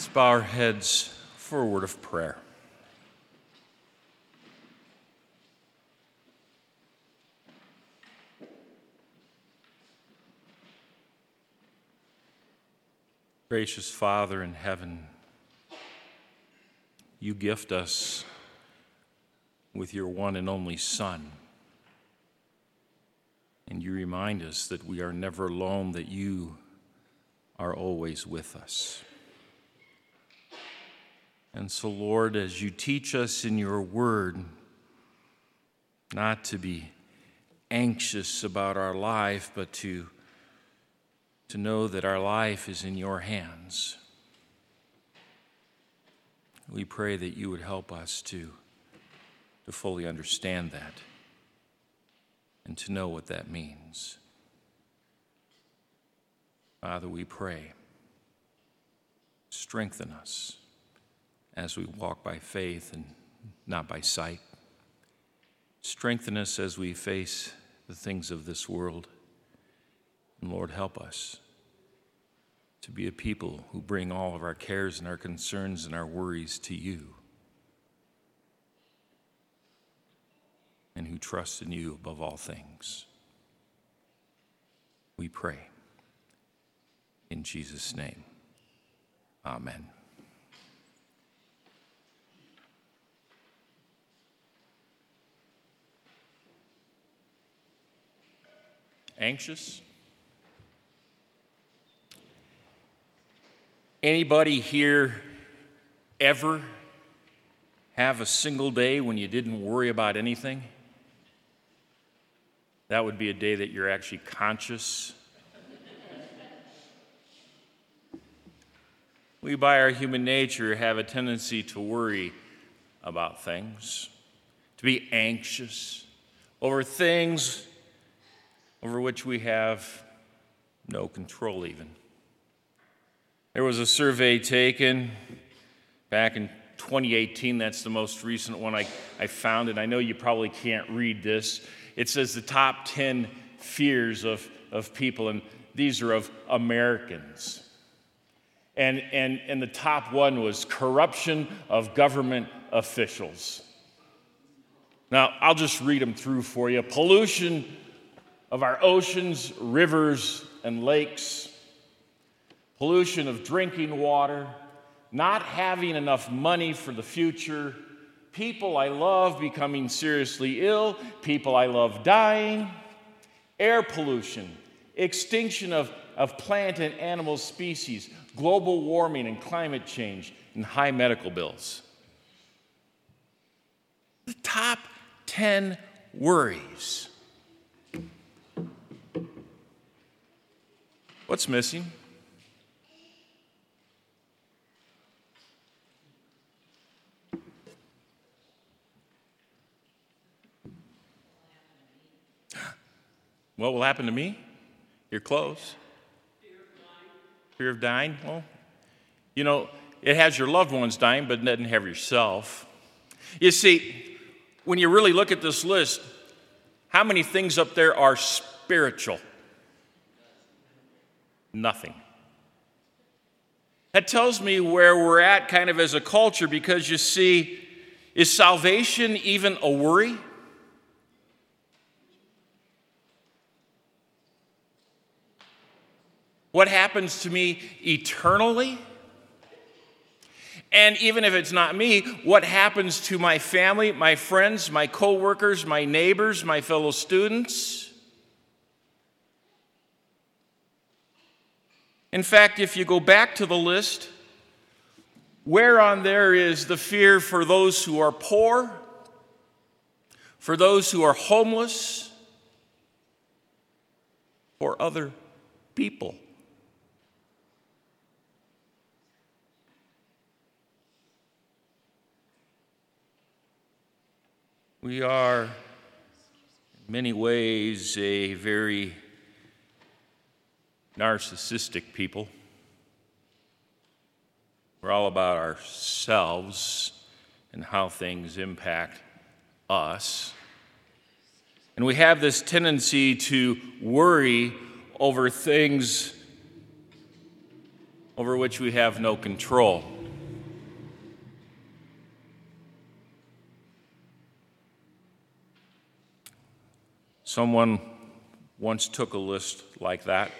Let's bow our heads for a word of prayer. Gracious Father in heaven, you gift us with your one and only Son. And you remind us that we are never alone, that you are always with us. And so, Lord, as you teach us in your word not to be anxious about our life, but to, to know that our life is in your hands, we pray that you would help us to, to fully understand that and to know what that means. Father, we pray, strengthen us as we walk by faith and not by sight. Strengthen us as we face the things of this world. And Lord, help us to be a people who bring all of our cares and our concerns and our worries to you. And who trust in you above all things. We pray. In Jesus' name, amen. Anxious? Anybody here ever have a single day when you didn't worry about anything? That would be a day that you're actually conscious. we, by our human nature, have a tendency to worry about things, to be anxious over things over which we have no control, even. There was a survey taken back in 2018. That's the most recent one I, I found, and I know you probably can't read this. It says the top 10 fears of, of people, and these are of Americans. And, and, and the top one was corruption of government officials. Now, I'll just read them through for you. Pollution of our oceans, rivers, and lakes, pollution of drinking water, not having enough money for the future, people I love becoming seriously ill, people I love dying, air pollution, extinction of, of plant and animal species, global warming and climate change, and high medical bills. The top 10 worries What's missing? What will happen to me? You're close. Fear of dying. Well, you know, it has your loved ones dying, but it doesn't have yourself. You see, when you really look at this list, how many things up there are spiritual? Nothing. That tells me where we're at kind of as a culture because you see, is salvation even a worry? What happens to me eternally? And even if it's not me, what happens to my family, my friends, my coworkers, my neighbors, my fellow students? In fact, if you go back to the list, where on there is the fear for those who are poor, for those who are homeless, or other people? We are, in many ways, a very narcissistic people. We're all about ourselves and how things impact us. And we have this tendency to worry over things over which we have no control. Someone once took a list like that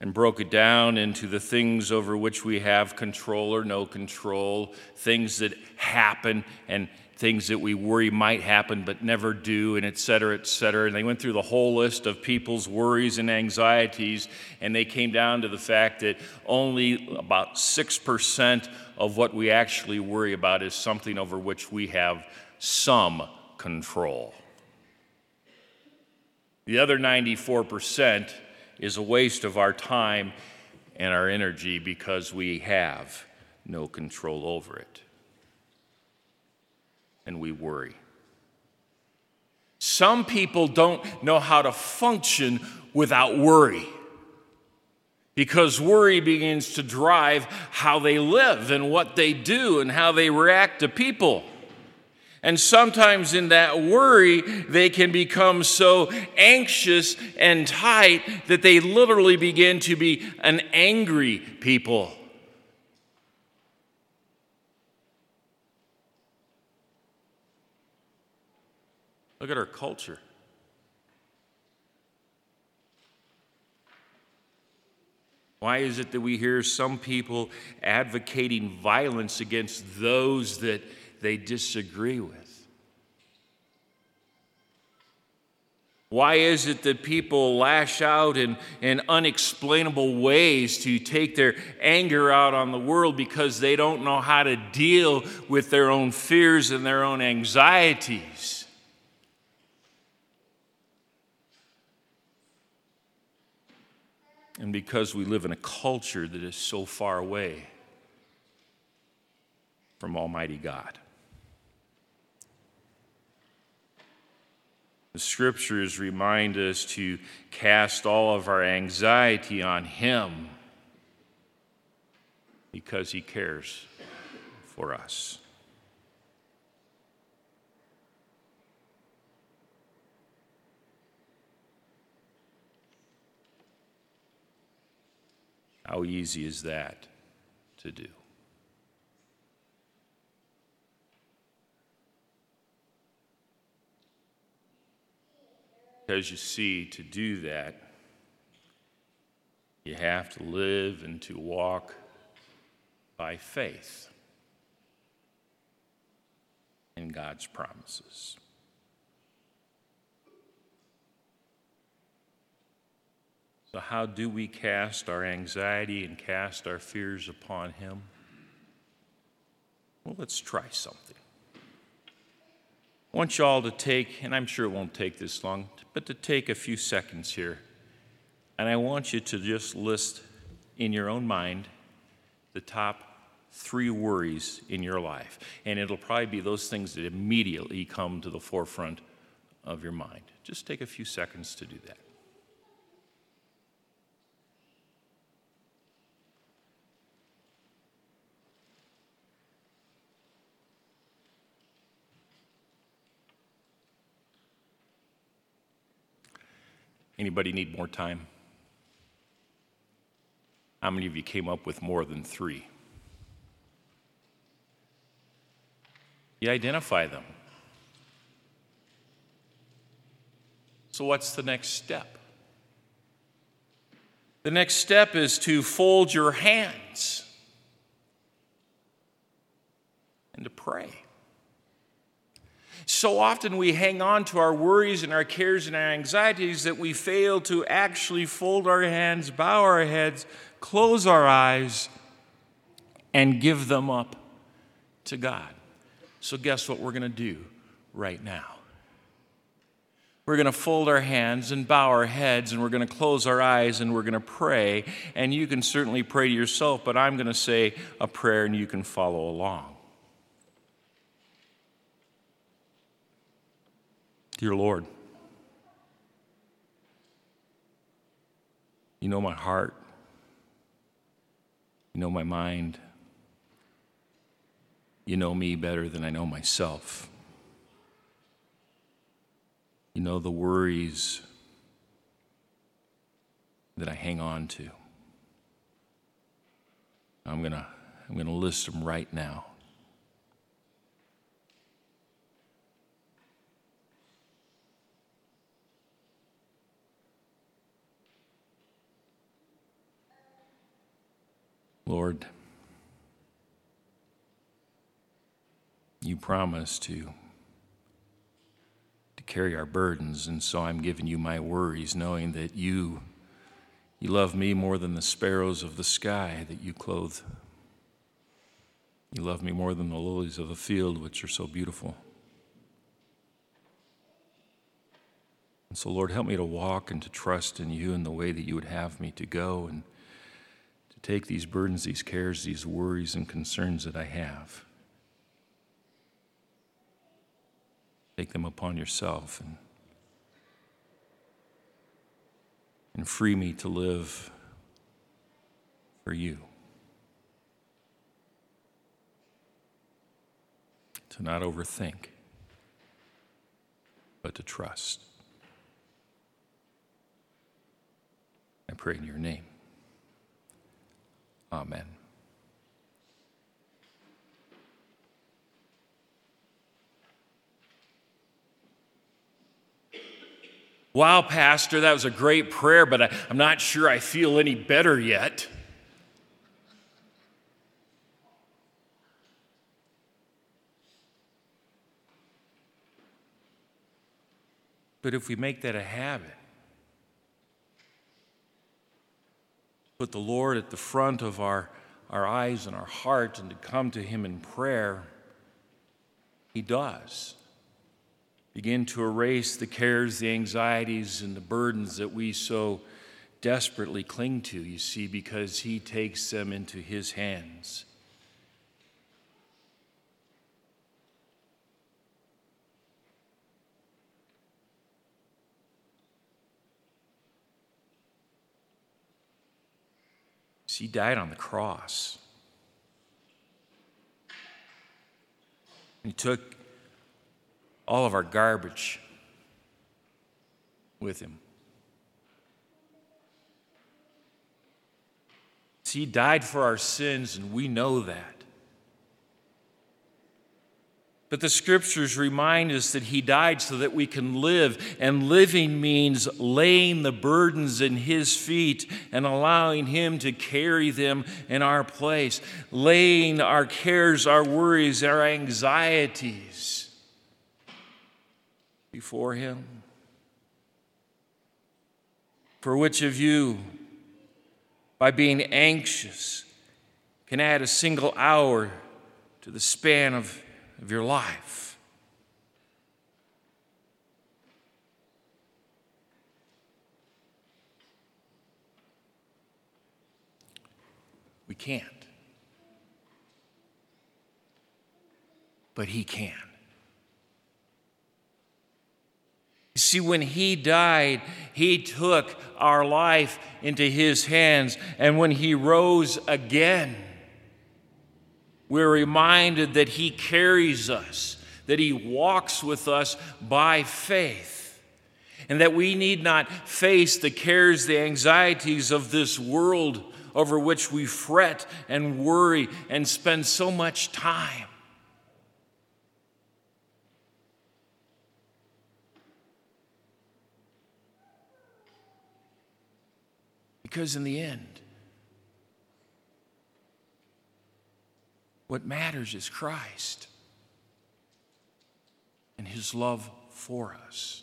and broke it down into the things over which we have control or no control, things that happen and things that we worry might happen but never do, and et cetera, et cetera. And they went through the whole list of people's worries and anxieties, and they came down to the fact that only about 6% of what we actually worry about is something over which we have some control. The other 94% is a waste of our time and our energy because we have no control over it. And we worry. Some people don't know how to function without worry because worry begins to drive how they live and what they do and how they react to people. And sometimes in that worry, they can become so anxious and tight that they literally begin to be an angry people. Look at our culture. Why is it that we hear some people advocating violence against those that they disagree with? Why is it that people lash out in, in unexplainable ways to take their anger out on the world because they don't know how to deal with their own fears and their own anxieties? And because we live in a culture that is so far away from Almighty God. The scriptures remind us to cast all of our anxiety on Him because He cares for us. How easy is that to do? Because you see, to do that, you have to live and to walk by faith in God's promises. So, how do we cast our anxiety and cast our fears upon Him? Well, let's try something. I want you all to take, and I'm sure it won't take this long, but to take a few seconds here. And I want you to just list in your own mind the top three worries in your life. And it'll probably be those things that immediately come to the forefront of your mind. Just take a few seconds to do that. Anybody need more time? How many of you came up with more than three? You identify them. So, what's the next step? The next step is to fold your hands and to pray. So often we hang on to our worries and our cares and our anxieties that we fail to actually fold our hands, bow our heads, close our eyes, and give them up to God. So, guess what we're going to do right now? We're going to fold our hands and bow our heads, and we're going to close our eyes and we're going to pray. And you can certainly pray to yourself, but I'm going to say a prayer and you can follow along. Dear Lord, you know my heart, you know my mind, you know me better than I know myself. You know the worries that I hang on to. I'm going to I'm going to list them right now. Lord, you promised to to carry our burdens, and so I'm giving you my worries, knowing that you you love me more than the sparrows of the sky that you clothe. You love me more than the lilies of the field, which are so beautiful. And so, Lord, help me to walk and to trust in you in the way that you would have me to go and take these burdens, these cares, these worries, and concerns that I have. Take them upon yourself and and free me to live for you. To not overthink, but to trust. I pray in your name. Amen. Wow, Pastor, that was a great prayer, but I, am not sure I feel any better yet. But if we make that a habit, put the Lord at the front of our, our eyes and our heart and to come to Him in prayer, He does begin to erase the cares, the anxieties, and the burdens that we so desperately cling to, you see, because He takes them into His hands. He died on the cross. He took all of our garbage with him. He died for our sins, and we know that. But the scriptures remind us that he died so that we can live, and living means laying the burdens in his feet and allowing him to carry them in our place, laying our cares, our worries, our anxieties before Him? For which of you, by being anxious, can add a single hour to the span of, of your life? We can't. But He can. You See, when he died, he took our life into his hands. And when he rose again, we're reminded that he carries us, that he walks with us by faith, and that we need not face the cares, the anxieties of this world over which we fret and worry and spend so much time. Because in the end, what matters is Christ and his love for us.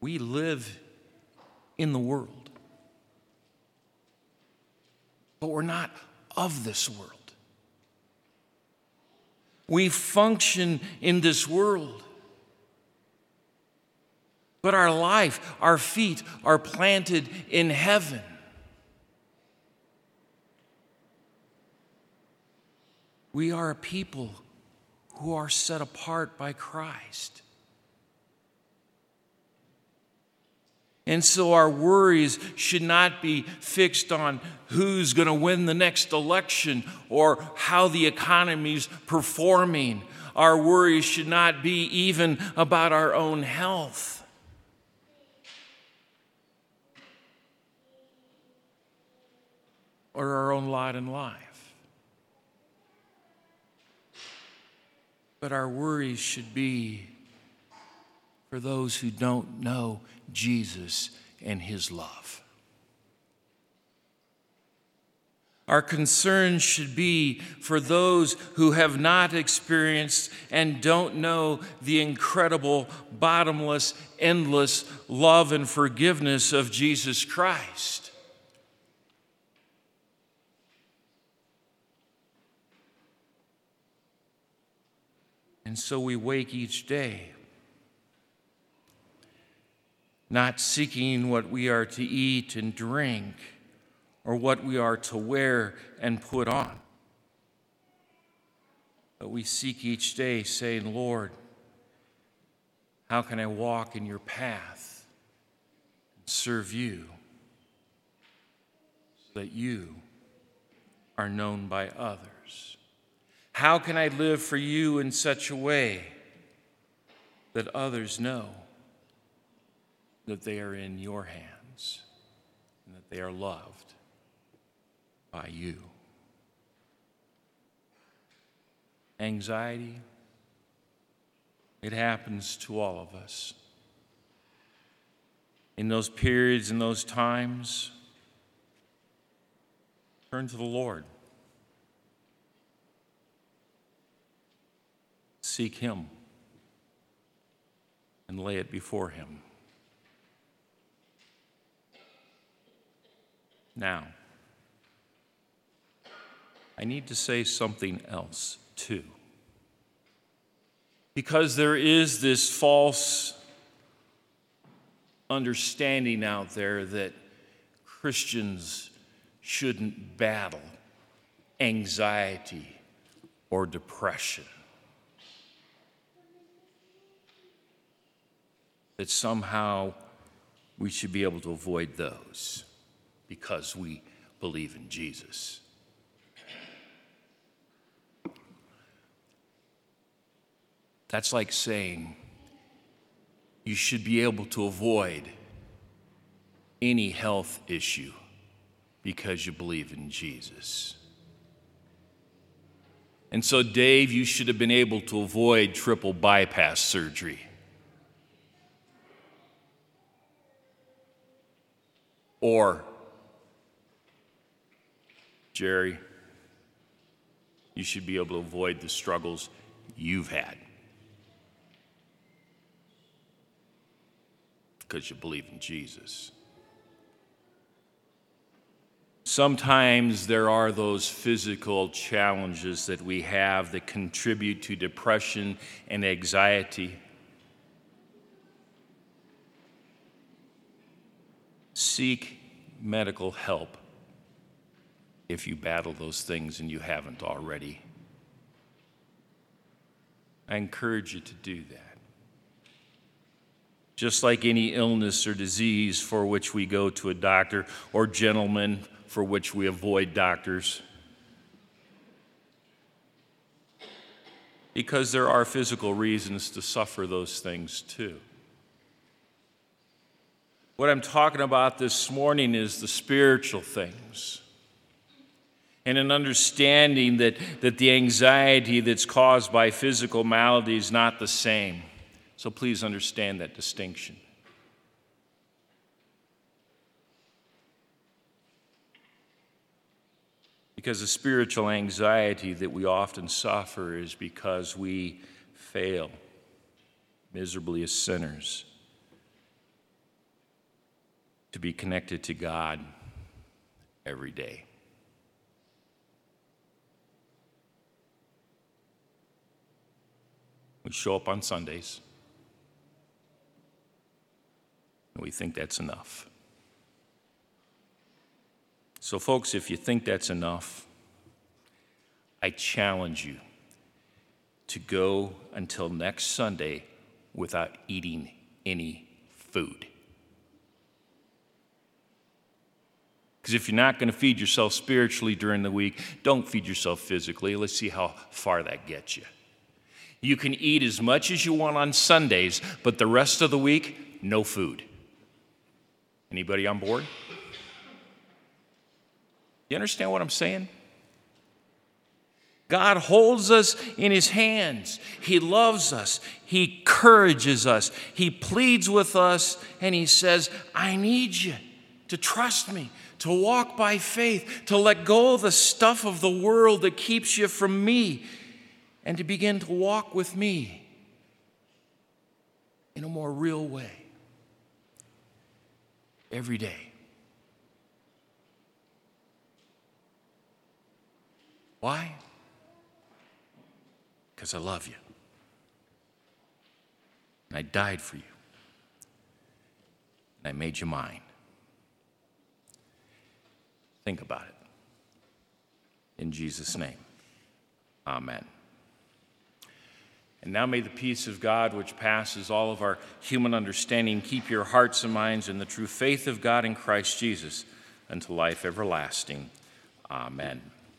We live in the world, but we're not of this world. We function in this world but our life, our feet are planted in heaven. We are a people who are set apart by Christ. And so our worries should not be fixed on who's going to win the next election or how the economy's performing. Our worries should not be even about our own health. or our own lot in life. But our worries should be for those who don't know Jesus and his love. Our concern should be for those who have not experienced and don't know the incredible, bottomless, endless love and forgiveness of Jesus Christ. And so we wake each day not seeking what we are to eat and drink or what we are to wear and put on. But we seek each day, saying, Lord, how can I walk in your path and serve you so that you are known by others? How can I live for you in such a way that others know that they are in your hands and that they are loved by you. Anxiety, it happens to all of us. In those periods, in those times, turn to the Lord. Seek Him and lay it before Him. Now, I need to say something else too. Because there is this false understanding out there that Christians shouldn't battle anxiety or depression. That somehow we should be able to avoid those because we believe in Jesus. That's like saying you should be able to avoid any health issue because you believe in Jesus. And so, Dave, you should have been able to avoid triple bypass surgery. Or Jerry, you should be able to avoid the struggles you've had because you believe in Jesus. Sometimes there are those physical challenges that we have that contribute to depression and anxiety. Seek medical help if you battle those things and you haven't already. I encourage you to do that. Just like any illness or disease for which we go to a doctor, or gentlemen for which we avoid doctors. Because there are physical reasons to suffer those things too. What I'm talking about this morning is the spiritual things and an understanding that, that the anxiety that's caused by physical malady is not the same. So please understand that distinction. Because the spiritual anxiety that we often suffer is because we fail miserably as sinners to be connected to God every day. We show up on Sundays, and we think that's enough. So, folks, if you think that's enough, I challenge you to go until next Sunday without eating any food. Because if you're not going to feed yourself spiritually during the week, don't feed yourself physically. Let's see how far that gets you. You can eat as much as you want on Sundays, but the rest of the week, no food. Anybody on board? You understand what I'm saying? God holds us in his hands. He loves us. He encourages us. He pleads with us and he says, I need you to trust me, to walk by faith, to let go of the stuff of the world that keeps you from me, and to begin to walk with me in a more real way every day. Why? Because I love you. And I died for you. And I made you mine. Think about it. In Jesus' name, amen. And now may the peace of God, which passes all of our human understanding, keep your hearts and minds in the true faith of God in Christ Jesus unto life everlasting. Amen.